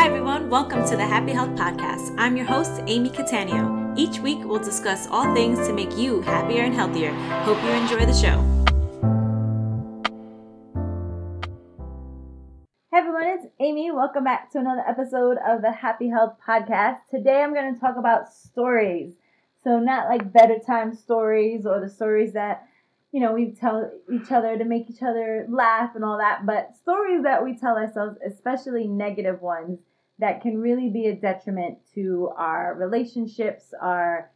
Hi, everyone. Welcome to the Happy Health Podcast. I'm your host, Amy Cattaneo. Each week, we'll discuss all things to make you happier and healthier. Hope you enjoy the show. Hey, everyone. It's Amy. Welcome back to another episode of the Happy Health Podcast. Today, I'm going to talk about stories. So, not like better time stories or the stories that you know, we tell each other to make each other laugh and all that, but stories that we tell ourselves, especially negative ones, that can really be a detriment to our relationships, our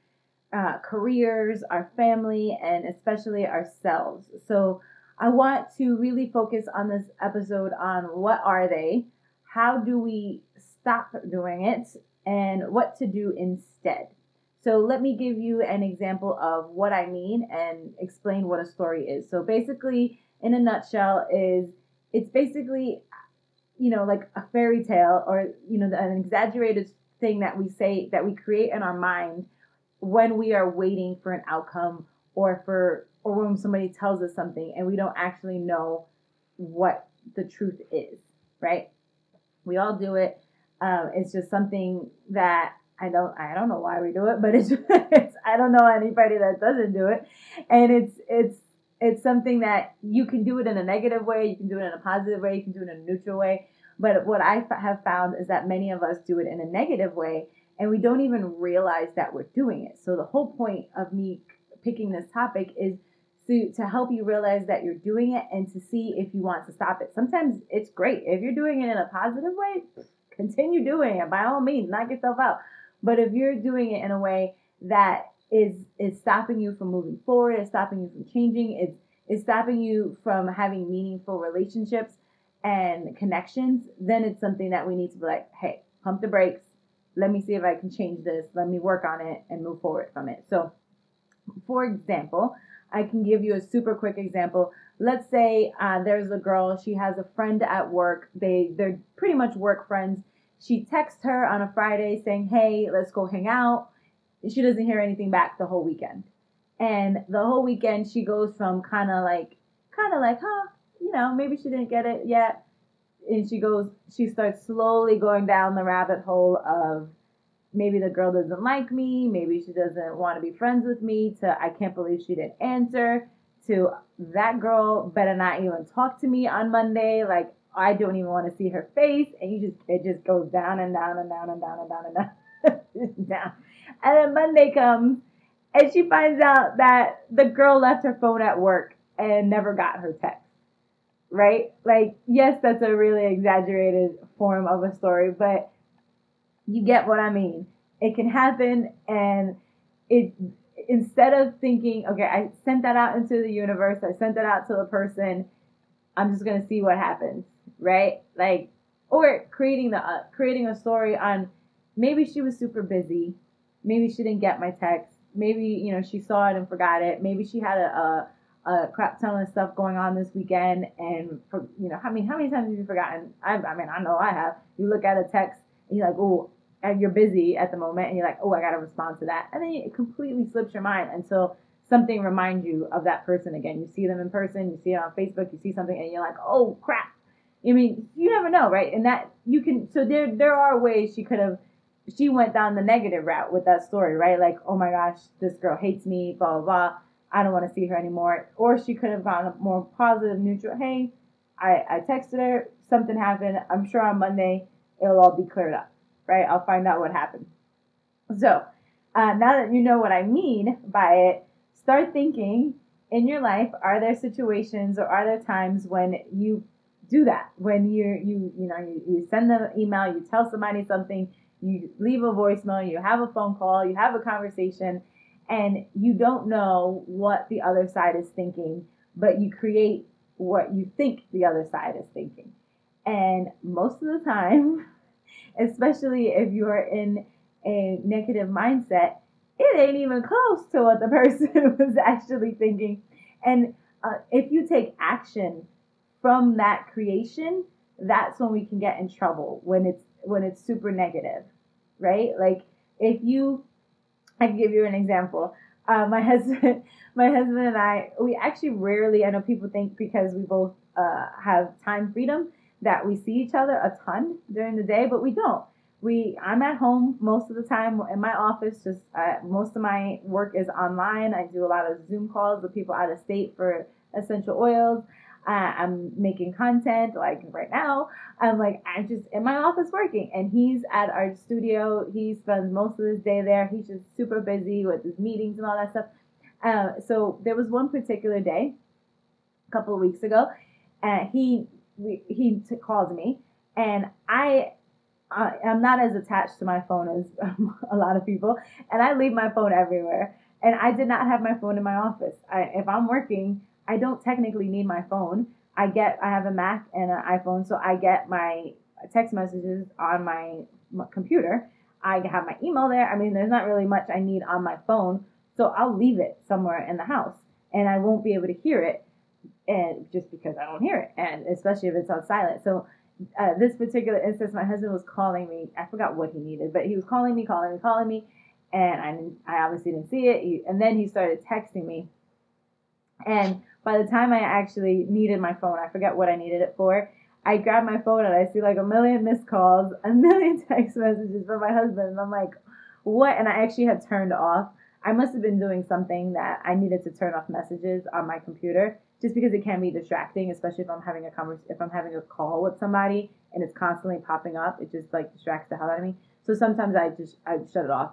uh, careers, our family, and especially ourselves. So, I want to really focus on this episode on what are they, how do we stop doing it, and what to do instead. So let me give you an example of what I mean and explain what a story is. So basically, in a nutshell, is it's basically, you know, like a fairy tale or you know an exaggerated thing that we say that we create in our mind when we are waiting for an outcome or for or when somebody tells us something and we don't actually know what the truth is, right? We all do it. Um, it's just something that I don't I don't know why we do it, but it's, it's I don't know anybody that doesn't do it, and it's it's it's something that you can do it in a negative way, you can do it in a positive way, you can do it in a neutral way. But what I have found is that many of us do it in a negative way, and we don't even realize that we're doing it. So the whole point of me picking this topic is to, to help you realize that you're doing it and to see if you want to stop it. Sometimes it's great. If you're doing it in a positive way, continue doing it by all means, knock yourself out. But if you're doing it in a way that is is stopping you from moving forward, it's stopping you from changing, it's it's stopping you from having meaningful relationships and connections, then it's something that we need to be like, hey, pump the brakes. Let me see if I can change this. Let me work on it and move forward from it. So, for example, I can give you a super quick example. Let's say uh, there's a girl. She has a friend at work. They they're pretty much work friends she texts her on a Friday saying, Hey, let's go hang out. She doesn't hear anything back the whole weekend. And the whole weekend, she goes from kind of like, kind of like, huh, you know, maybe she didn't get it yet. And she goes, she starts slowly going down the rabbit hole of maybe the girl doesn't like me, maybe she doesn't want to be friends with me, to I can't believe she didn't answer, to that girl better not even talk to me on Monday. Like, I don't even want to see her face. And you just, it just goes down and down and down and down and down and down. down. And then Monday comes and she finds out that the girl left her phone at work and never got her text. Right? Like, yes, that's a really exaggerated form of a story, but you get what I mean. It can happen and it, instead of thinking, okay, I sent that out into the universe, I sent that out to the person, I'm just going to see what happens right? Like, or creating the uh, creating a story on maybe she was super busy, maybe she didn't get my text, maybe you know she saw it and forgot it, maybe she had a, a, a crap ton of stuff going on this weekend, and for you know, I mean, how many times have you forgotten? I, I mean, I know I have. You look at a text and you're like, oh, and you're busy at the moment, and you're like, oh, I gotta respond to that, and then it completely slips your mind until something reminds you of that person again. You see them in person, you see it on Facebook, you see something, and you're like, oh crap, I mean, you never know, right? And that you can. So there, there are ways she could have. She went down the negative route with that story, right? Like, oh my gosh, this girl hates me, blah blah blah. I don't want to see her anymore. Or she could have gone more positive, neutral. Hey, I, I texted her. Something happened. I'm sure on Monday it'll all be cleared up, right? I'll find out what happened. So uh, now that you know what I mean by it, start thinking in your life. Are there situations or are there times when you do that when you you you know you, you send them an email you tell somebody something you leave a voicemail you have a phone call you have a conversation and you don't know what the other side is thinking but you create what you think the other side is thinking. And most of the time especially if you're in a negative mindset it ain't even close to what the person was actually thinking. And uh, if you take action from that creation, that's when we can get in trouble when it's when it's super negative, right? Like if you, I can give you an example. Uh, my husband, my husband and I, we actually rarely. I know people think because we both uh, have time freedom that we see each other a ton during the day, but we don't. We I'm at home most of the time in my office. Just uh, most of my work is online. I do a lot of Zoom calls with people out of state for essential oils. Uh, I'm making content like right now. I'm like, I'm just in my office working, and he's at our studio. He spends most of his day there. He's just super busy with his meetings and all that stuff. Uh, so there was one particular day, a couple of weeks ago, and he he t- called me, and I. I, I'm not as attached to my phone as a lot of people, and I leave my phone everywhere. And I did not have my phone in my office. I, if I'm working, I don't technically need my phone. I get I have a Mac and an iPhone, so I get my text messages on my, my computer. I have my email there. I mean, there's not really much I need on my phone, so I'll leave it somewhere in the house, and I won't be able to hear it, and just because I don't hear it, and especially if it's on silent. So uh, this particular instance, my husband was calling me. I forgot what he needed, but he was calling me, calling me, calling me, and I, I obviously didn't see it. He, and then he started texting me, and by the time I actually needed my phone, I forget what I needed it for. I grab my phone and I see like a million missed calls, a million text messages from my husband. And I'm like, what? And I actually had turned off. I must have been doing something that I needed to turn off messages on my computer just because it can be distracting, especially if I'm having a convers- if I'm having a call with somebody and it's constantly popping up. It just like distracts the hell out of me. So sometimes I just I shut it off.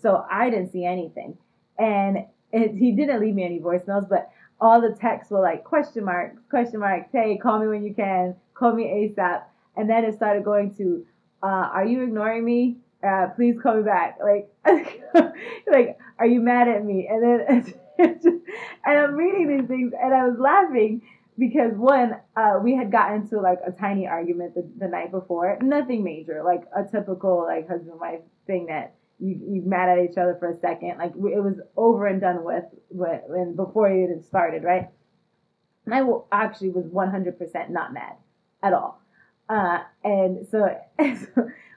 So I didn't see anything, and it, he didn't leave me any voicemails, but all the texts were like question mark, question mark, hey, call me when you can, call me ASAP. And then it started going to, uh, are you ignoring me? Uh, please call me back. Like, like, are you mad at me? And then, and I'm reading these things and I was laughing because one, uh, we had gotten into like a tiny argument the, the night before, nothing major, like a typical like husband wife thing that you you mad at each other for a second. Like it was over and done with when before it even started, right? And I actually was 100% not mad at all. Uh, and so,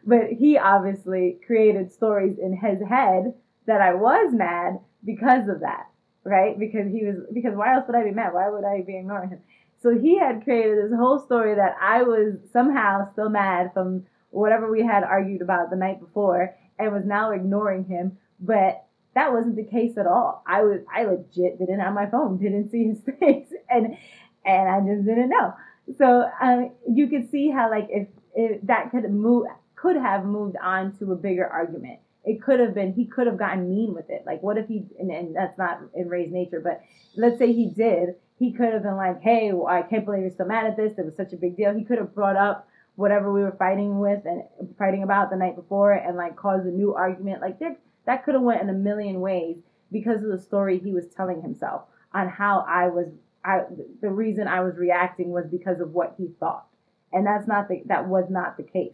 but he obviously created stories in his head that I was mad because of that, right? Because he was, because why else would I be mad? Why would I be ignoring him? So he had created this whole story that I was somehow still mad from whatever we had argued about the night before and was now ignoring him. But that wasn't the case at all. I was I legit didn't have my phone, didn't see his face, and and I just didn't know. So um, you could see how like if, if that could move could have moved on to a bigger argument. It could have been he could have gotten mean with it. Like what if he and, and that's not in Ray's nature, but let's say he did. He could have been like, "Hey, well, I can't believe you're so mad at this. It was such a big deal." He could have brought up whatever we were fighting with and fighting about the night before and like caused a new argument. Like that, that could have went in a million ways because of the story he was telling himself on how I was. I the reason I was reacting was because of what he thought, and that's not the that was not the case.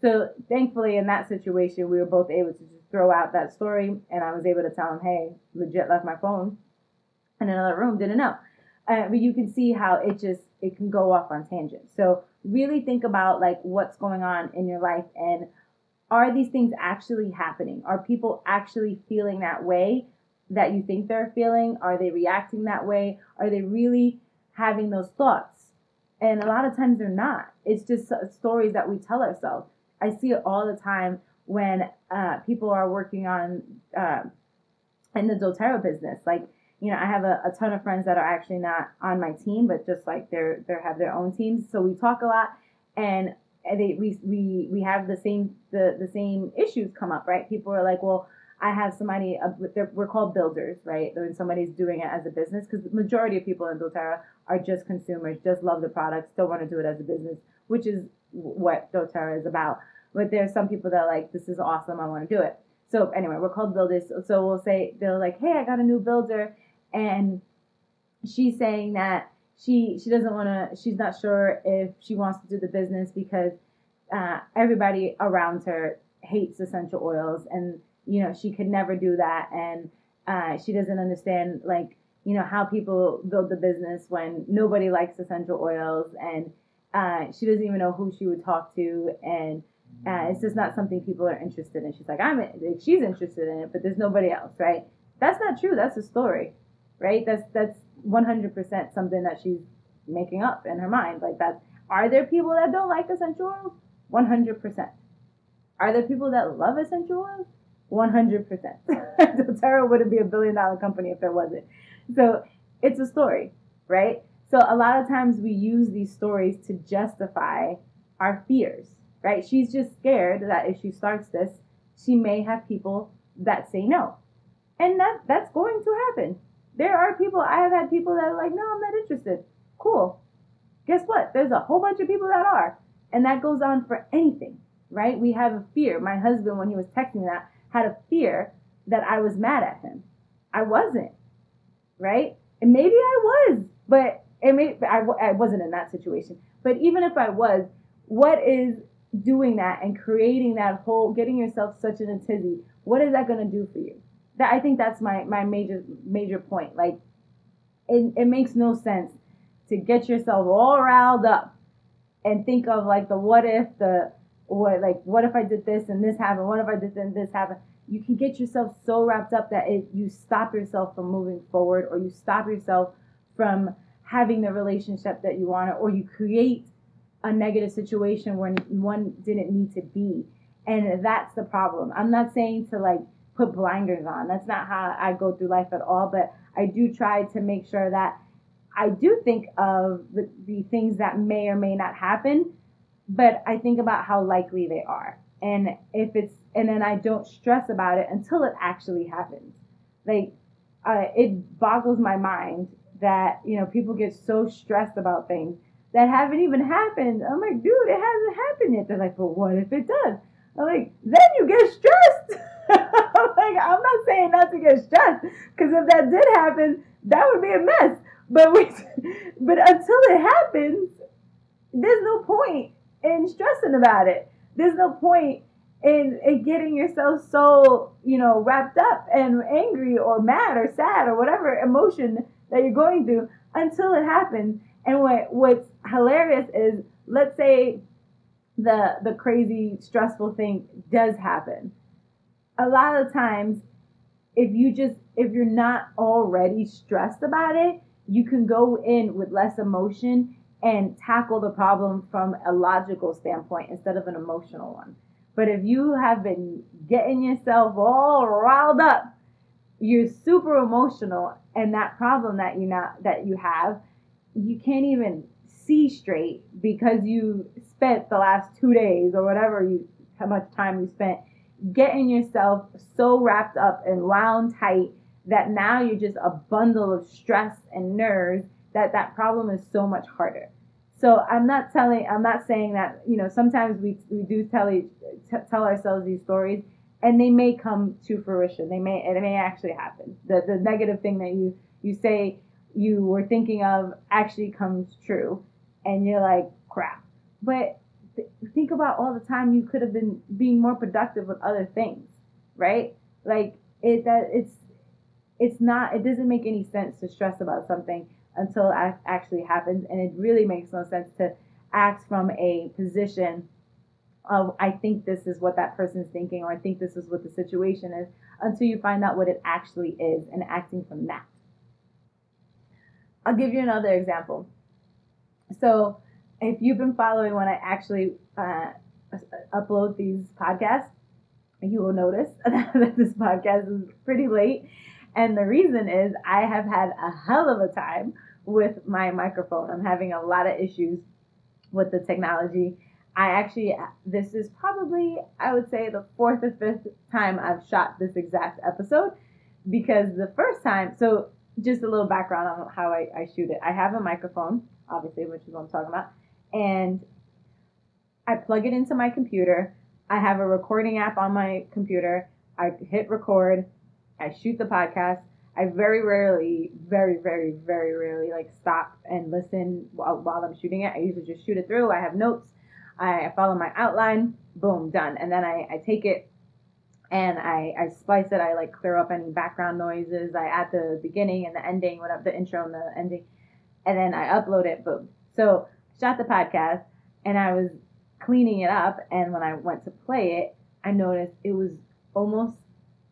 So thankfully, in that situation, we were both able to just throw out that story, and I was able to tell him, "Hey, legit left my phone in another room, didn't know." Uh, but you can see how it just it can go off on tangents. So really think about like what's going on in your life and are these things actually happening? Are people actually feeling that way that you think they're feeling? Are they reacting that way? Are they really having those thoughts? And a lot of times they're not. It's just stories that we tell ourselves. I see it all the time when uh, people are working on uh, in the doTERRA business. Like you know, I have a, a ton of friends that are actually not on my team, but just like they're they have their own teams. So we talk a lot, and they we we we have the same the the same issues come up, right? People are like, well. I have somebody, uh, we're called builders, right? When somebody's doing it as a business, because the majority of people in doTERRA are just consumers, just love the products, don't want to do it as a business, which is what doTERRA is about. But there's some people that are like, this is awesome, I want to do it. So anyway, we're called builders. So we'll say, they're like, hey, I got a new builder and she's saying that she she doesn't want to she's not sure if she wants to do the business because uh, everybody around her hates essential oils and you know she could never do that. And uh, she doesn't understand like you know how people build the business when nobody likes essential oils. And uh, she doesn't even know who she would talk to. And uh, it's just not something people are interested in. She's like i'm she's interested in it but there's nobody else right? That's not true. That's a story right? That's that's 100% something that she's making up in her mind. Like that Are there people that don't like essential oils? 100%. Are there people that love essential oils? 100%. doTERRA wouldn't be a billion dollar company if there wasn't. So it's a story, right? So a lot of times we use these stories to justify our fears, right? She's just scared that if she starts this, she may have people that say no. And that that's going to happen. There are people I have had people that are like, "No, I'm not interested." Cool. Guess what? There's a whole bunch of people that are. And that goes on for anything, right? We have a fear. My husband when he was texting that had a fear that I was mad at him. I wasn't, right? And maybe I was, but it may, I, I wasn't in that situation. But even if I was, what is doing that and creating that whole, getting yourself such in a tizzy, what is that going to do for you? That I think that's my my major major point. Like, it, it makes no sense to get yourself all riled up and think of like the what if the what like what if I did this and this happened? What if I did this and this happened? You can get yourself so wrapped up that it you stop yourself from moving forward, or you stop yourself from having the relationship that you want, or you create a negative situation when one didn't need to be. And that's the problem. I'm not saying to like put blinders on. That's not how I go through life at all. But I do try to make sure that I do think of the, the things that may or may not happen, but I think about how likely they are. And if it's, and then I don't stress about it until it actually happens. Like, uh, it boggles my mind that, you know, people get so stressed about things that haven't even happened. I'm like, dude, it hasn't happened yet. They're like, but what if it does? I'm like, then you get stressed. Like, I'm not saying not to get stressed, because if that did happen, that would be a mess. But we, but until it happens, there's no point in stressing about it. There's no point in, in getting yourself so you know wrapped up and angry or mad or sad or whatever emotion that you're going through until it happens. And what what's hilarious is, let's say the the crazy stressful thing does happen. A lot of times, if you just if you're not already stressed about it, you can go in with less emotion and tackle the problem from a logical standpoint instead of an emotional one. But if you have been getting yourself all riled up, you're super emotional, and that problem that you not that you have, you can't even see straight because you spent the last two days or whatever you how much time you spent getting yourself so wrapped up and wound tight that now you're just a bundle of stress and nerves that that problem is so much harder. So I'm not telling, I'm not saying that, you know, sometimes we, we do tell, t- tell ourselves these stories and they may come to fruition. They may, it may actually happen. The, the negative thing that you, you say you were thinking of actually comes true and you're like, crap. But th- think about all the time you could have been being more productive with other things, right? Like it, that it's, it's not it doesn't make any sense to stress about something until it actually happens and it really makes no sense to act from a position of I think this is what that person's thinking or I think this is what the situation is until you find out what it actually is and acting from that. I'll give you another example. So, if you've been following when I actually uh, upload these podcasts, you will notice that this podcast is pretty late and the reason is I have had a hell of a time with my microphone. I'm having a lot of issues with the technology. I actually, this is probably, I would say, the fourth or fifth time I've shot this exact episode because the first time, so just a little background on how I, I shoot it. I have a microphone, obviously, which is what I'm talking about, and I plug it into my computer. I have a recording app on my computer. I hit record I shoot the podcast. I very rarely, very, very, very rarely like stop and listen while, while I'm shooting it. I usually just shoot it through. I have notes. I follow my outline. Boom, done. And then I, I take it and I, I splice it. I like clear up any background noises. I add the beginning and the ending, whatever the intro and the ending, and then I upload it. Boom. So shot the podcast and I was cleaning it up. And when I went to play it, I noticed it was almost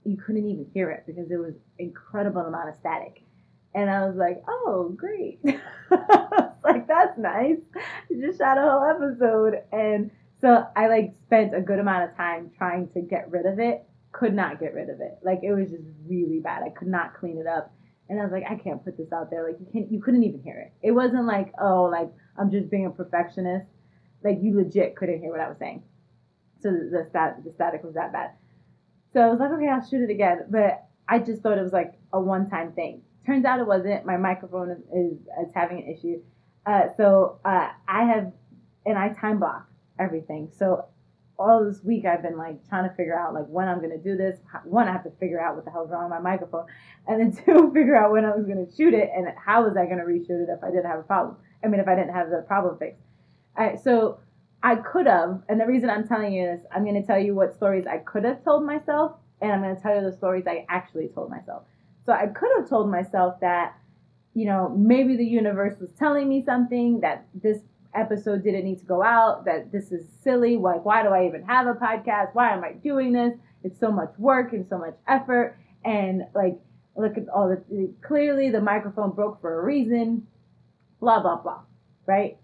you couldn't even hear it because it was incredible amount of static. And I was like, oh, great. like, that's nice. You just shot a whole episode. And so I like spent a good amount of time trying to get rid of it. Could not get rid of it. Like it was just really bad. I could not clean it up. And I was like, I can't put this out there. Like you can't you couldn't even hear it. It wasn't like, oh, like I'm just being a perfectionist. Like you legit couldn't hear what I was saying. So the, stat the static was that bad. So I was like, okay, I'll shoot it again. But I just thought it was like a one time thing. Turns out it wasn't. My microphone is, is, is having an issue. Uh, so uh, I have, and I time block everything. So all this week I've been like trying to figure out like when I'm gonna do this. One, I have to figure out what the hell's wrong with my microphone, and then two, figure out when I was gonna shoot it and how was I gonna reshoot it if I didn't have a problem. I mean, if I didn't have the problem fixed. Right, so I could have, and the reason I'm telling you this, I'm gonna tell you what stories I could have told myself, and I'm gonna tell you the stories I actually told myself. So I could have told myself that, you know, maybe the universe was telling me something that this episode didn't need to go out, that this is silly. Like, why do I even have a podcast? Why am I doing this? It's so much work and so much effort. And like, look at all the clearly the microphone broke for a reason, blah, blah, blah. Right?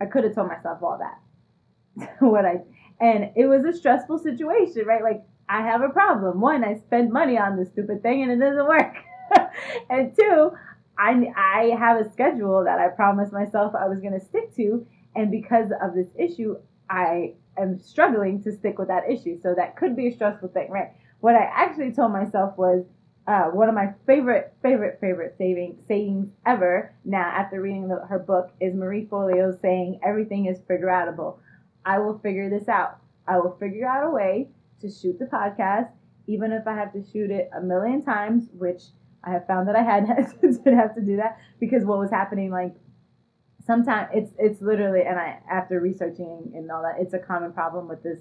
I could have told myself all that. what I, and it was a stressful situation, right? Like, I have a problem. One, I spend money on this stupid thing and it doesn't work. and two, I, I have a schedule that I promised myself I was going to stick to. And because of this issue, I am struggling to stick with that issue. So that could be a stressful thing, right? What I actually told myself was uh, one of my favorite, favorite, favorite saving, sayings ever now after reading the, her book is Marie Forleo saying, everything is figure outable. I will figure this out. I will figure out a way to shoot the podcast, even if I have to shoot it a million times, which I have found that I had to have to do that because what was happening, like sometimes it's it's literally, and I after researching and all that, it's a common problem with this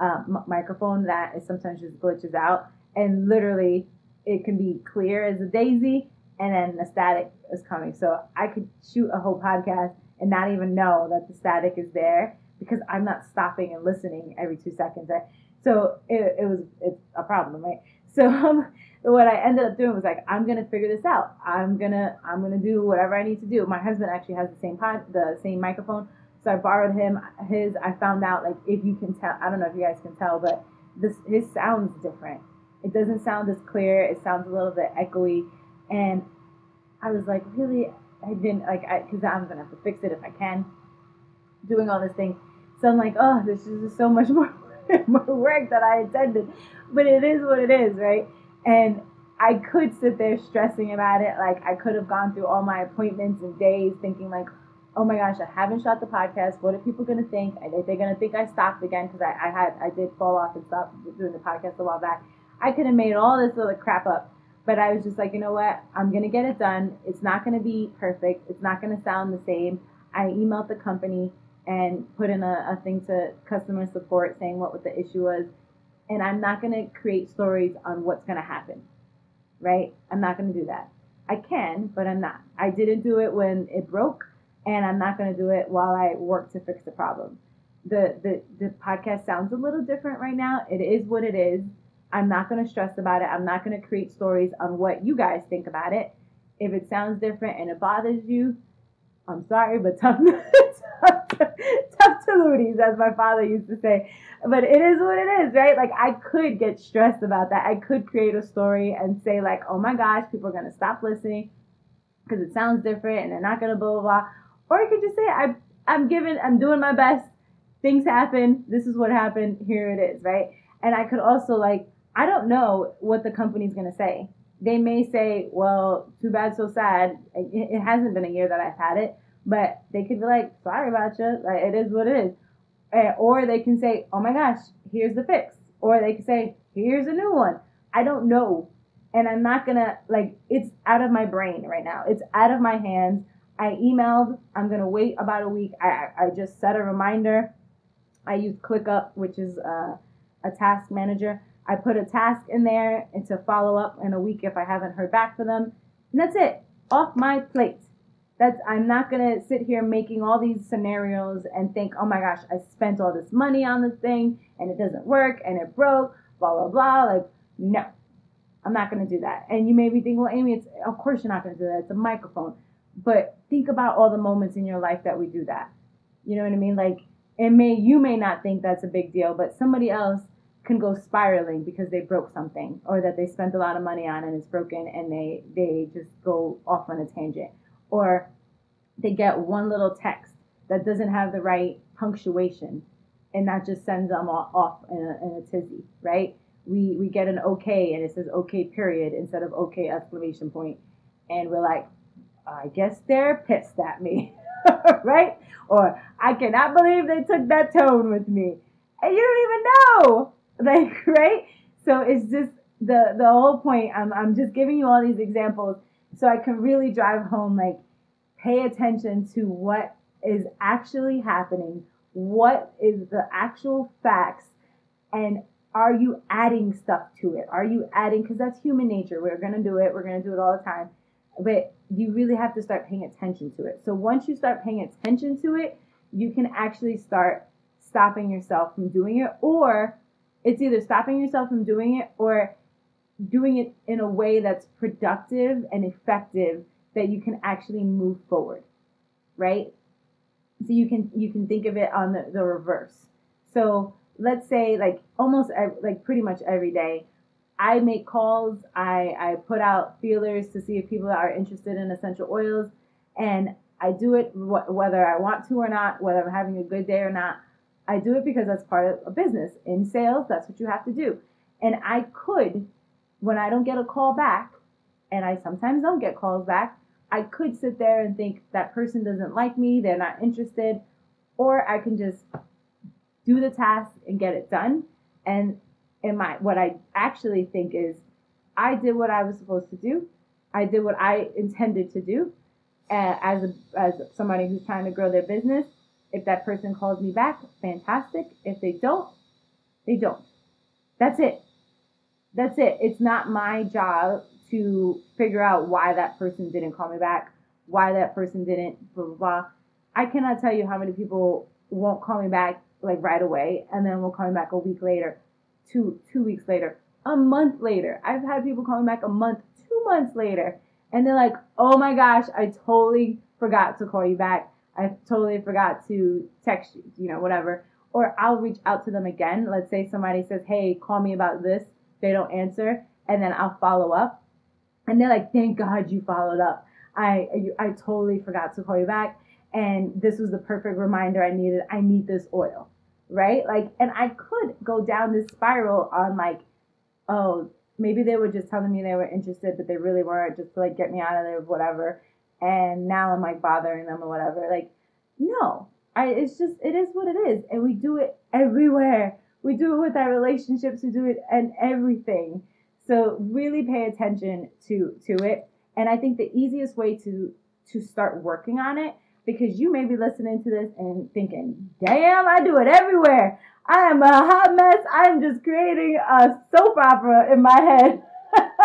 uh, m- microphone that is sometimes just glitches out, and literally it can be clear as a daisy, and then the static is coming. So I could shoot a whole podcast and not even know that the static is there because I'm not stopping and listening every two seconds. So it, it was it's a problem, right? So um, what I ended up doing was like, I'm gonna figure this out. I'm gonna I'm gonna do whatever I need to do. My husband actually has the same pod, the same microphone, so I borrowed him his. I found out like if you can tell, I don't know if you guys can tell, but this his sounds different. It doesn't sound as clear. It sounds a little bit echoey, and I was like, really, I didn't like, because I'm gonna have to fix it if I can. Doing all this thing, so I'm like, oh, this is so much more more work that I intended. But it is what it is, right? And I could sit there stressing about it. Like I could have gone through all my appointments and days thinking like, oh my gosh, I haven't shot the podcast. What are people gonna think? Are they gonna think I stopped again? Because I, I had I did fall off and stop doing the podcast a while back. I could have made all this little crap up. But I was just like, you know what? I'm gonna get it done. It's not gonna be perfect. It's not gonna sound the same. I emailed the company and put in a, a thing to customer support saying what, what the issue was. And I'm not going to create stories on what's going to happen, right? I'm not going to do that. I can, but I'm not. I didn't do it when it broke, and I'm not going to do it while I work to fix the problem. The, the, the podcast sounds a little different right now. It is what it is. I'm not going to stress about it. I'm not going to create stories on what you guys think about it. If it sounds different and it bothers you, I'm sorry, but tough, tough, tough to looties, as my father used to say. But it is what it is, right? Like I could get stressed about that. I could create a story and say like, oh my gosh, people are gonna stop listening because it sounds different and they're not gonna blah blah blah. Or I could just say I I'm giving I'm doing my best. Things happen. This is what happened. Here it is, right? And I could also like I don't know what the company's gonna say they may say, well, too bad, so sad. It, hasn't been a year that I've had it, but they could be like, sorry about you. Like, it is what it is. Uh, or they can say, oh my gosh, here's the fix. Or they can say, here's a new one. I don't know. And I'm not going to, like, it's out of my brain right now. It's out of my hands. I emailed, I'm going to wait about a week. I, I just set a reminder. I use ClickUp, which is uh, a task manager. I put a task in there and to follow up in a week if I haven't heard back from them. And that's it. Off my plate. That's I'm not gonna sit here making all these scenarios and think, oh my gosh, I spent all this money on this thing and it doesn't work and it broke, blah blah blah. Like, no. I'm not to do that. And you may be thinking, well, Amy, it's of course you're not to do that. It's a microphone. But think about all the moments in your life that we do that. You know what I mean? Like it may you may not think that's a big deal, but somebody else can go spiraling because they broke something or that they spent a lot of money on and it's broken and they they just go off on a tangent. Or they get one little text that doesn't have the right punctuation and that just sends them off in a, in a tizzy right? We we get an okay and it says okay period instead of okay exclamation point. And we're like i guess they're pissed at me right? Or i cannot believe they took that tone with me. And you don't even know like right? So it's just the the whole point i'm, I'm just giving you all these examples so i can really drive home like pay attention to what is actually happening what is the actual facts and are you adding stuff to it? Are you adding because that's human nature. We're going to do it. We're going to do it all the time. But you really have to start paying attention to it. So once you start paying attention to it you can actually start stopping yourself from doing it or it's either stopping yourself from doing it or doing it in a way that's productive and effective that you can actually move forward right? So you can you can think of it on the, the reverse. So let's say like almost every, like pretty much every day i make calls i i put out feelers to see if people are interested in essential oils and i do it wh- whether i want to or not whether i'm having a good day or not I do it because that's part of a business. In sales, that's what you have to do. And I could, when I don't get a call back, and I sometimes don't get calls back, I could sit there and think that person doesn't like me, they're not interested, or I can just do the task and get it done. And in my what I actually think is I did what I was supposed to do. I did what I intended to do uh, as a, as somebody who's trying to grow their business if that person calls me back, fantastic. If they don't, they don't. That's it. That's it. It's not my job to figure out why that person didn't call me back, why that person didn't, blah, blah, blah. I cannot tell you how many people won't call me back like right away and then will call me back a week later, two two weeks later, a month later. I've had people call me back a month, two months later, and they're like, oh my gosh, I totally forgot to call you back. I totally forgot to text you, you know, whatever. Or I'll reach out to them again. Let's say somebody says, hey, call me about this. They don't answer. And then I'll follow up. And they're like, thank God you followed up. I, I totally forgot to call you back. And this was the perfect reminder I needed. I need this oil, right? Like, and I could go down this spiral on like, oh, maybe they were just telling me they were interested, but they really weren't just to like get me out of there, whatever and now I'm like bothering them or whatever. Like, no, I, it's just, it is what it is. And we do it everywhere. We do it with our relationships. We do it and everything. So really pay attention to, to it. And I think the easiest way to, to start working on it, because you may be listening to this and thinking, damn, I do it everywhere. I am a hot mess. I am just creating a soap opera in my head.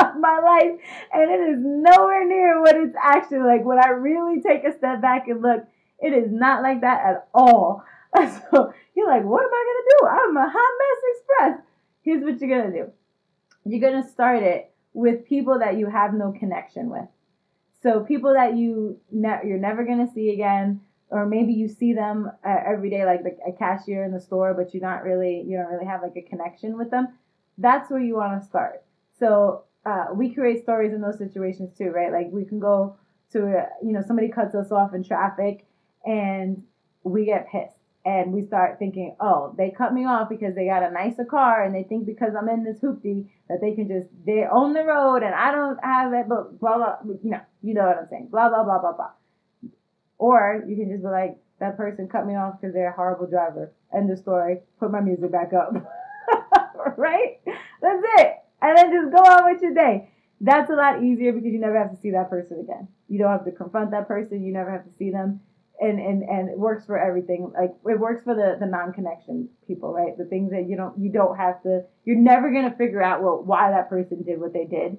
Of my life, and it is nowhere near what it's actually like. When I really take a step back and look, it is not like that at all. So you're like, what am I gonna do? I'm a hot mess express. Here's what you're gonna do. You're gonna start it with people that you have no connection with. So people that you ne- you're never gonna see again, or maybe you see them uh, every day, like the, a cashier in the store, but you're not really you don't really have like a connection with them. That's where you want to start. So uh, we create stories in those situations too, right? Like we can go to, you know, somebody cuts us off in traffic and we get pissed and we start thinking, oh, they cut me off because they got a nicer car and they think because I'm in this hoopty that they can just, they own the road and I don't have it, but blah, blah, you know, you know what I'm saying, blah, blah, blah, blah, blah. Or you can just be like, that person cut me off because they're a horrible driver. End of story. Put my music back up. right? That's it and then just go on with your day. That's a lot easier because you never have to see that person again. You don't have to confront that person. You never have to see them. And, and, and it works for everything. Like it works for the, the non-connection people, right? The things that you don't, you don't have to, you're never going to figure out, well, why that person did what they did.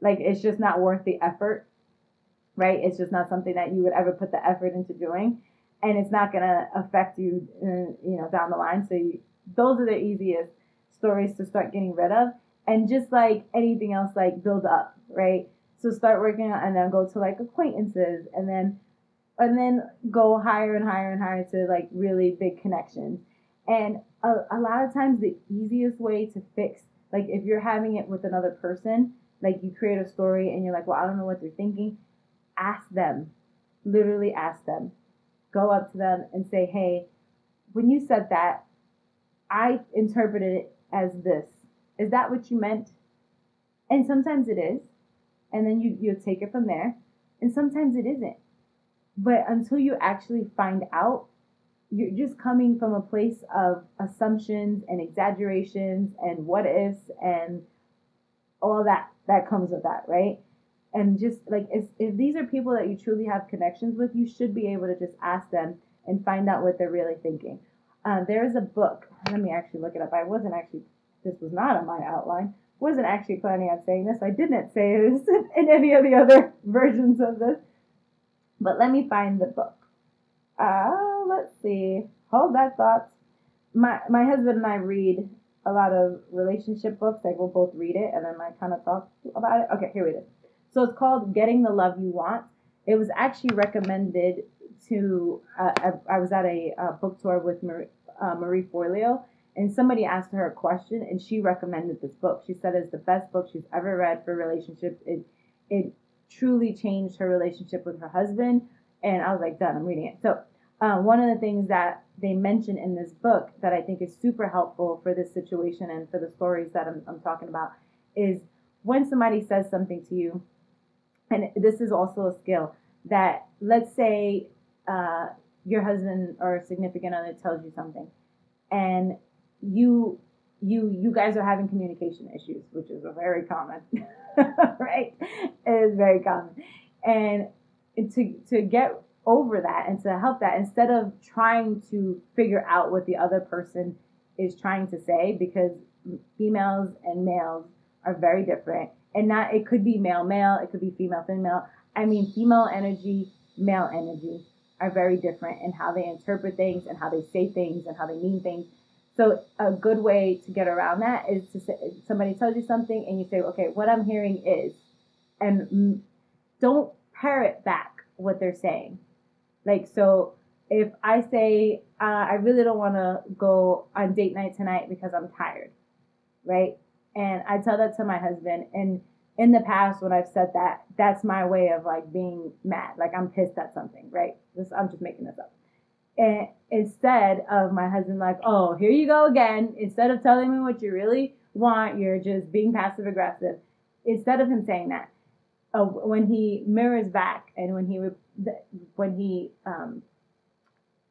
Like it's just not worth the effort, right? It's just not something that you would ever put the effort into doing. And it's not going to affect you, uh, you know, down the line. So you, those are the easiest stories to start getting rid of And just like anything else, like build up, right? So start working on, and then go to like acquaintances, and then and then go higher and higher and higher to like really big connections. And a, a lot of times, the easiest way to fix, like if you're having it with another person, like you create a story and you're like, well, I don't know what they're thinking, ask them, literally ask them, go up to them and say, hey, when you said that, I interpreted it as this. Is that what you meant? And sometimes it is. And then you, you take it from there. And sometimes it isn't. But until you actually find out, you're just coming from a place of assumptions and exaggerations and what ifs and all that that comes with that, right? And just like if, if these are people that you truly have connections with, you should be able to just ask them and find out what they're really thinking. Uh, there is a book. Let me actually look it up. I wasn't actually. This was not on my outline. Wasn't actually planning on saying this. I didn't say this in any of the other versions of this. But let me find the book. Uh, let's see. Hold that thought. My my husband and I read a lot of relationship books. Like we'll both read it and then I kind of talk about it. Okay, here it is. So it's called Getting the Love You Want. It was actually recommended to. Uh, I, I, was at a, a, book tour with Marie, uh, Marie Forleo, and somebody asked her a question, and she recommended this book. She said it's the best book she's ever read for relationships. It it truly changed her relationship with her husband, and I was like, done. I'm reading it. So uh, one of the things that they mention in this book that I think is super helpful for this situation and for the stories that I'm, I'm talking about is when somebody says something to you, and this is also a skill that let's say uh, your husband or significant other tells you something, and you you you guys are having communication issues, which is very common, right? It is very common, and to to get over that and to help that instead of trying to figure out what the other person is trying to say because females and males are very different. And not it could be male male it could be female female. I mean female energy male energy are very different in how they interpret things and how they say things and how they mean things so a good way to get around that is to say somebody tells you something and you say okay what i'm hearing is and don't parrot back what they're saying like, so if I say, uh, I really don't want to go on date night tonight because I'm tired, right? And I tell that to my husband. And in the past, when I've said that, that's my way of like being mad. Like I'm pissed at something, right? This, I'm just making this up. And instead of my husband, like, oh, here you go again. Instead of telling me what you really want, you're just being passive aggressive. Instead of him saying that, uh, when he mirrors back and when he when he um,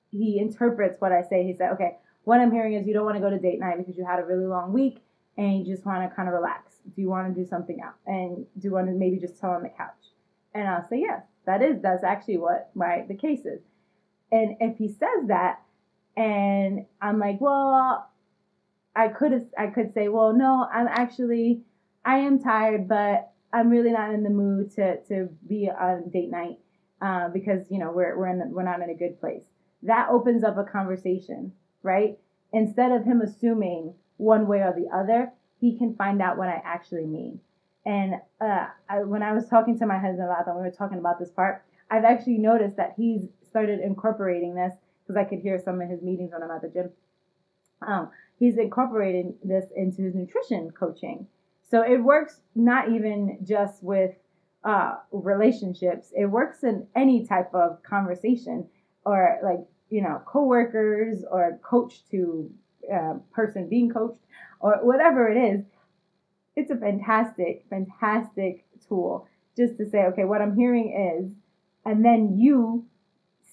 he interprets what I say, he said, okay, what I'm hearing is you don't want to go to date night because you had a really long week and you just want to kind of relax. Do you want to do something else? And do you want to maybe just chill on the couch? And I'll say yes. That is that's actually what my the case is. And if he says that, and I'm like, well, I could I could say, well, no, I'm actually I am tired, but I'm really not in the mood to to be on date night uh, because you know we're we're in we're not in a good place. That opens up a conversation, right? Instead of him assuming one way or the other, he can find out what I actually mean. And uh, I, when I was talking to my husband about that, we were talking about this part. I've actually noticed that he's started incorporating this because I could hear some of his meetings when I'm at the gym. Um, he's incorporating this into his nutrition coaching so it works not even just with uh, relationships. It works in any type of conversation or like, you know, coworkers or coach to uh, person being coached or whatever it is. It's a fantastic, fantastic tool just to say, okay, what I'm hearing is, and then you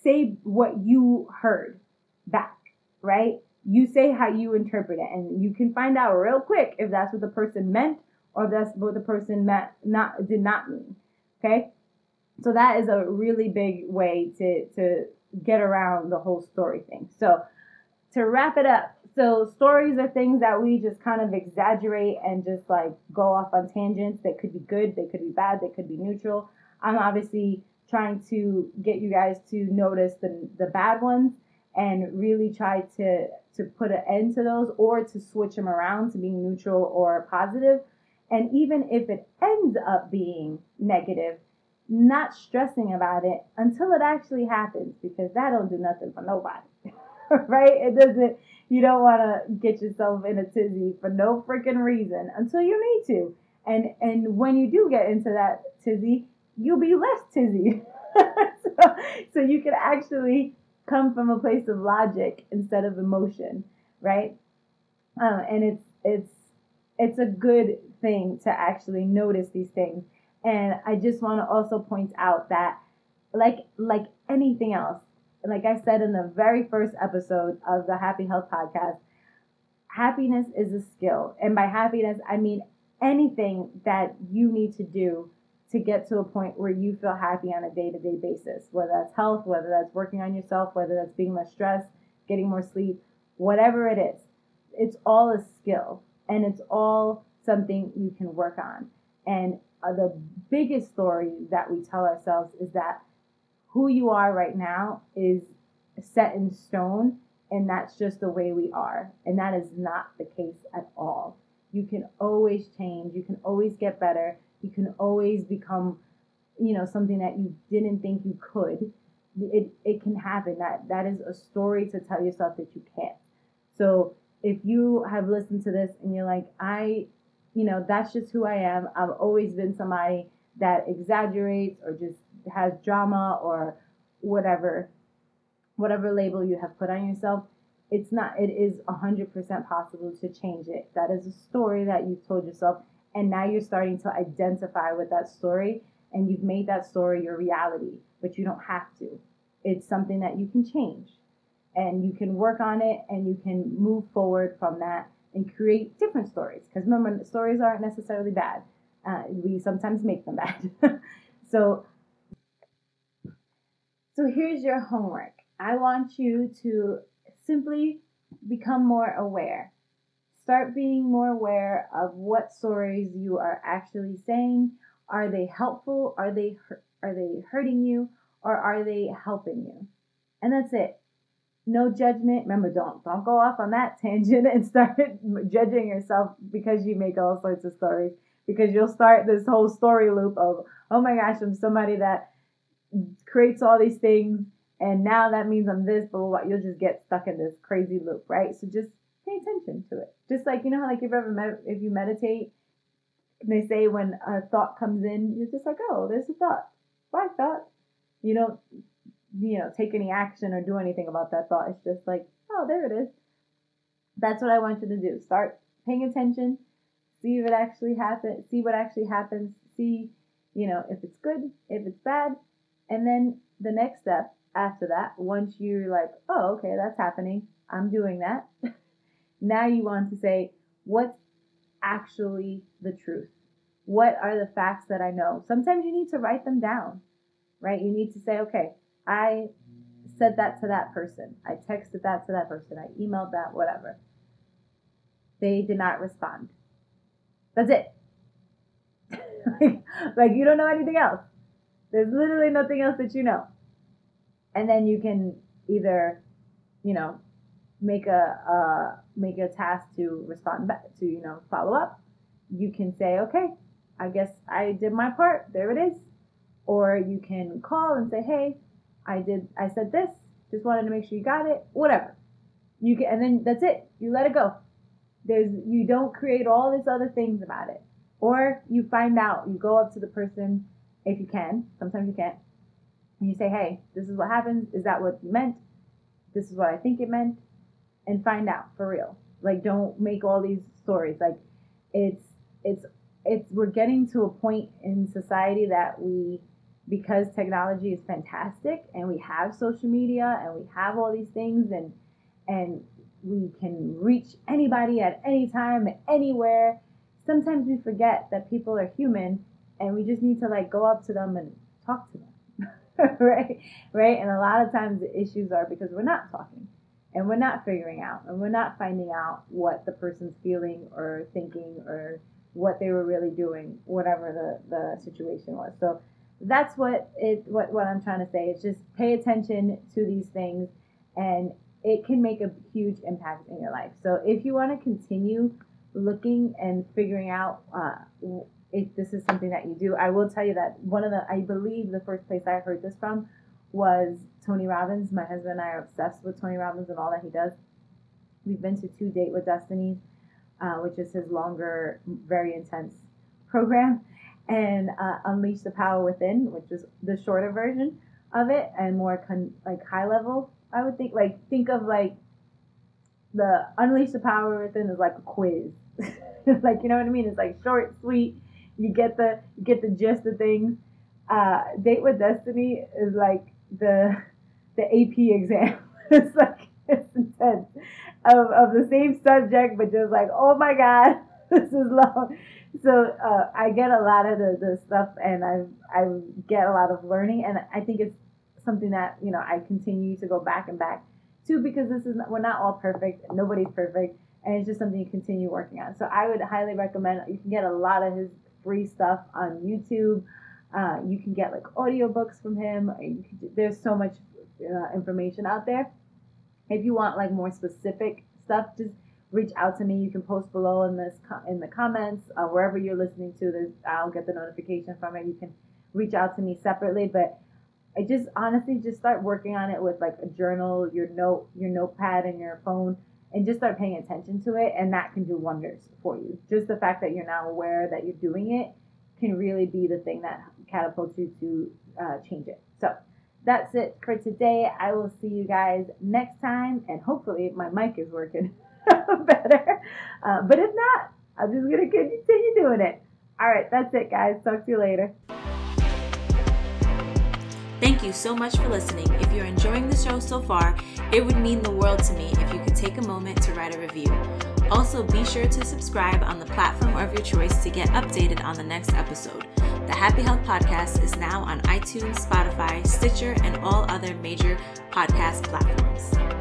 say what you heard back, right? You say how you interpret it, and you can find out real quick if that's what the person meant or that's what the person meant not did not mean. Okay? So that is a really big way to to get around the whole story thing. So to wrap it up, so stories are things that we just kind of exaggerate and just like go off on tangents. They could be good, they could be bad, they could be neutral. I'm obviously trying to get you guys to notice the the bad ones and really try to to put an end to those or to switch them around to being neutral or positive. And even if it ends up being negative not stressing about it until it actually happens because that don't do nothing for nobody right? It doesn't you don't want to get yourself in a tizzy for no freaking reason until you need to. And and when you do get into that tizzy you'll be less tizzy so, so you can actually come from a place of logic instead of emotion, right? Uh, and it's it's it's a good thing to actually notice these things. And I just want to also point out that, like like anything else, like I said in the very first episode of the Happy Health Podcast, happiness is a skill, and by happiness I mean anything that you need to do to get to a point where you feel happy on a day to day basis, whether that's health, whether that's working on yourself, whether that's being less stressed, getting more sleep, whatever it is. It's all a skill and it's all something you can work on. And uh, the biggest story that we tell ourselves is that who you are right now is set in stone and that's just the way we are. And that is not the case at all. You can always change, you can always get better you can always become, you know, something that you didn't think you could. It, it can happen. That that is a story to tell yourself that you can't. So if you have listened to this and you're like, I, you know, that's just who I am. I've always been somebody that exaggerates or just has drama or whatever, whatever label you have put on yourself. It's not, it is 100% possible to change it. That is a story that you've told yourself and now you're starting to identify with that story and you've made that story your reality but you don't have to. It's something that you can change and you can work on it and you can move forward from that and create different stories. Because remember stories aren't necessarily bad. Uh, we sometimes make them bad. So so here's your homework. I want you to simply become more aware Start being more aware of what stories you are actually saying. Are they helpful? Are they are they hurting you or are they helping you? And that's it. No judgment. Remember, don't don't go off on that tangent and start judging yourself because you make all sorts of stories. Because you'll start this whole story loop of, oh my gosh, I'm somebody that creates all these things, and now that means I'm this, but you'll just get stuck in this crazy loop, right? So just pay attention to it. Just like you know how like if you ever med- if you meditate, they say when a thought comes in, you're just like, oh, there's a thought. Why thought. You don't you know take any action or do anything about that thought. It's just like, oh, there it is. That's what I want you to do. Start paying attention. See if it actually happens. See what actually happens. See, you know, if it's good, if it's bad, and then the next step after that, once you're like, oh, okay, that's happening. I'm doing that. Now you want to say, what's actually the truth? What are the facts that I know? Sometimes you need to write them down, right? You need to say, okay, I said that to that person. I texted that to that person. I emailed that, whatever. They did not respond. That's it. like, you don't know anything else. There's literally nothing else that you know. And then you can either, you know, make a uh, make a task to respond back to you know follow up you can say okay i guess i did my part there it is. Or you can call and say hey i did i said this just wanted to make sure you got it whatever. You can and then that's it you let it go. There's you don't create all these other things about it. Or you find out you go up to the person if you can sometimes you can't and you say hey this is what happened is that what you meant? This is what i think it meant and find out for real. Like don't make all these stories. Like it's it's it's we're getting to a point in society that we because technology is fantastic and we have social media and we have all these things and and we can reach anybody at any time anywhere sometimes we forget that people are human and we just need to like go up to them and talk to them right right and a lot of times the issues are because we're not talking and we're not figuring out and we're not finding out what the person's feeling or thinking or what they were really doing whatever the, the situation was so that's what it what, what i'm trying to say is just pay attention to these things and it can make a huge impact in your life. So if you want to continue looking and figuring out uh, if this is something that you do, I will tell you that one of the, I believe the first place I heard this from was Tony Robbins. My husband and I are obsessed with Tony Robbins and all that he does. We've been to two Date with Destiny, uh, which is his longer, very intense program, and uh, Unleash the Power Within, which is the shorter version of it and more con- like high level. I would think like think of like the Unleash the Power Within is like a quiz, like you know what I mean. It's like short, sweet. You get the you get the gist of things. Uh, Date with Destiny is like the the AP exam. it's like it's intense of, of the same subject, but just like, oh my God, this is long. So uh, I get a lot of the, the stuff and I I get a lot of learning and I think it's something that, you know, I continue to go back and back to because this is, we're not all perfect. Nobody's perfect. And it's just something you continue working on. So I would highly recommend, you can get a lot of his free stuff on YouTube. Uh, you can get like audiobooks from him. Can, there's so much uh, information out there. If you want like more specific stuff, just reach out to me. You can post below in this in the comments uh, wherever you're listening to this. I'll get the notification from it. You can reach out to me separately, but I just honestly just start working on it with like a journal, your note, your notepad, and your phone, and just start paying attention to it, and that can do wonders for you. Just the fact that you're now aware that you're doing it can really be the thing that catapults you to uh, change it. So that's it for today. I will see you guys next time, and hopefully my mic is working better. Uh, but if not, I'm just gonna continue doing it. All right, that's it, guys. Talk to you later. Thank you so much for listening. If you're enjoying the show so far, it would mean the world to me if you could take a moment to write a review. Also, be sure to subscribe on the platform of your choice to get updated on the next episode. The Happy Health Podcast is now on iTunes, Spotify, Stitcher, and all other major podcast platforms.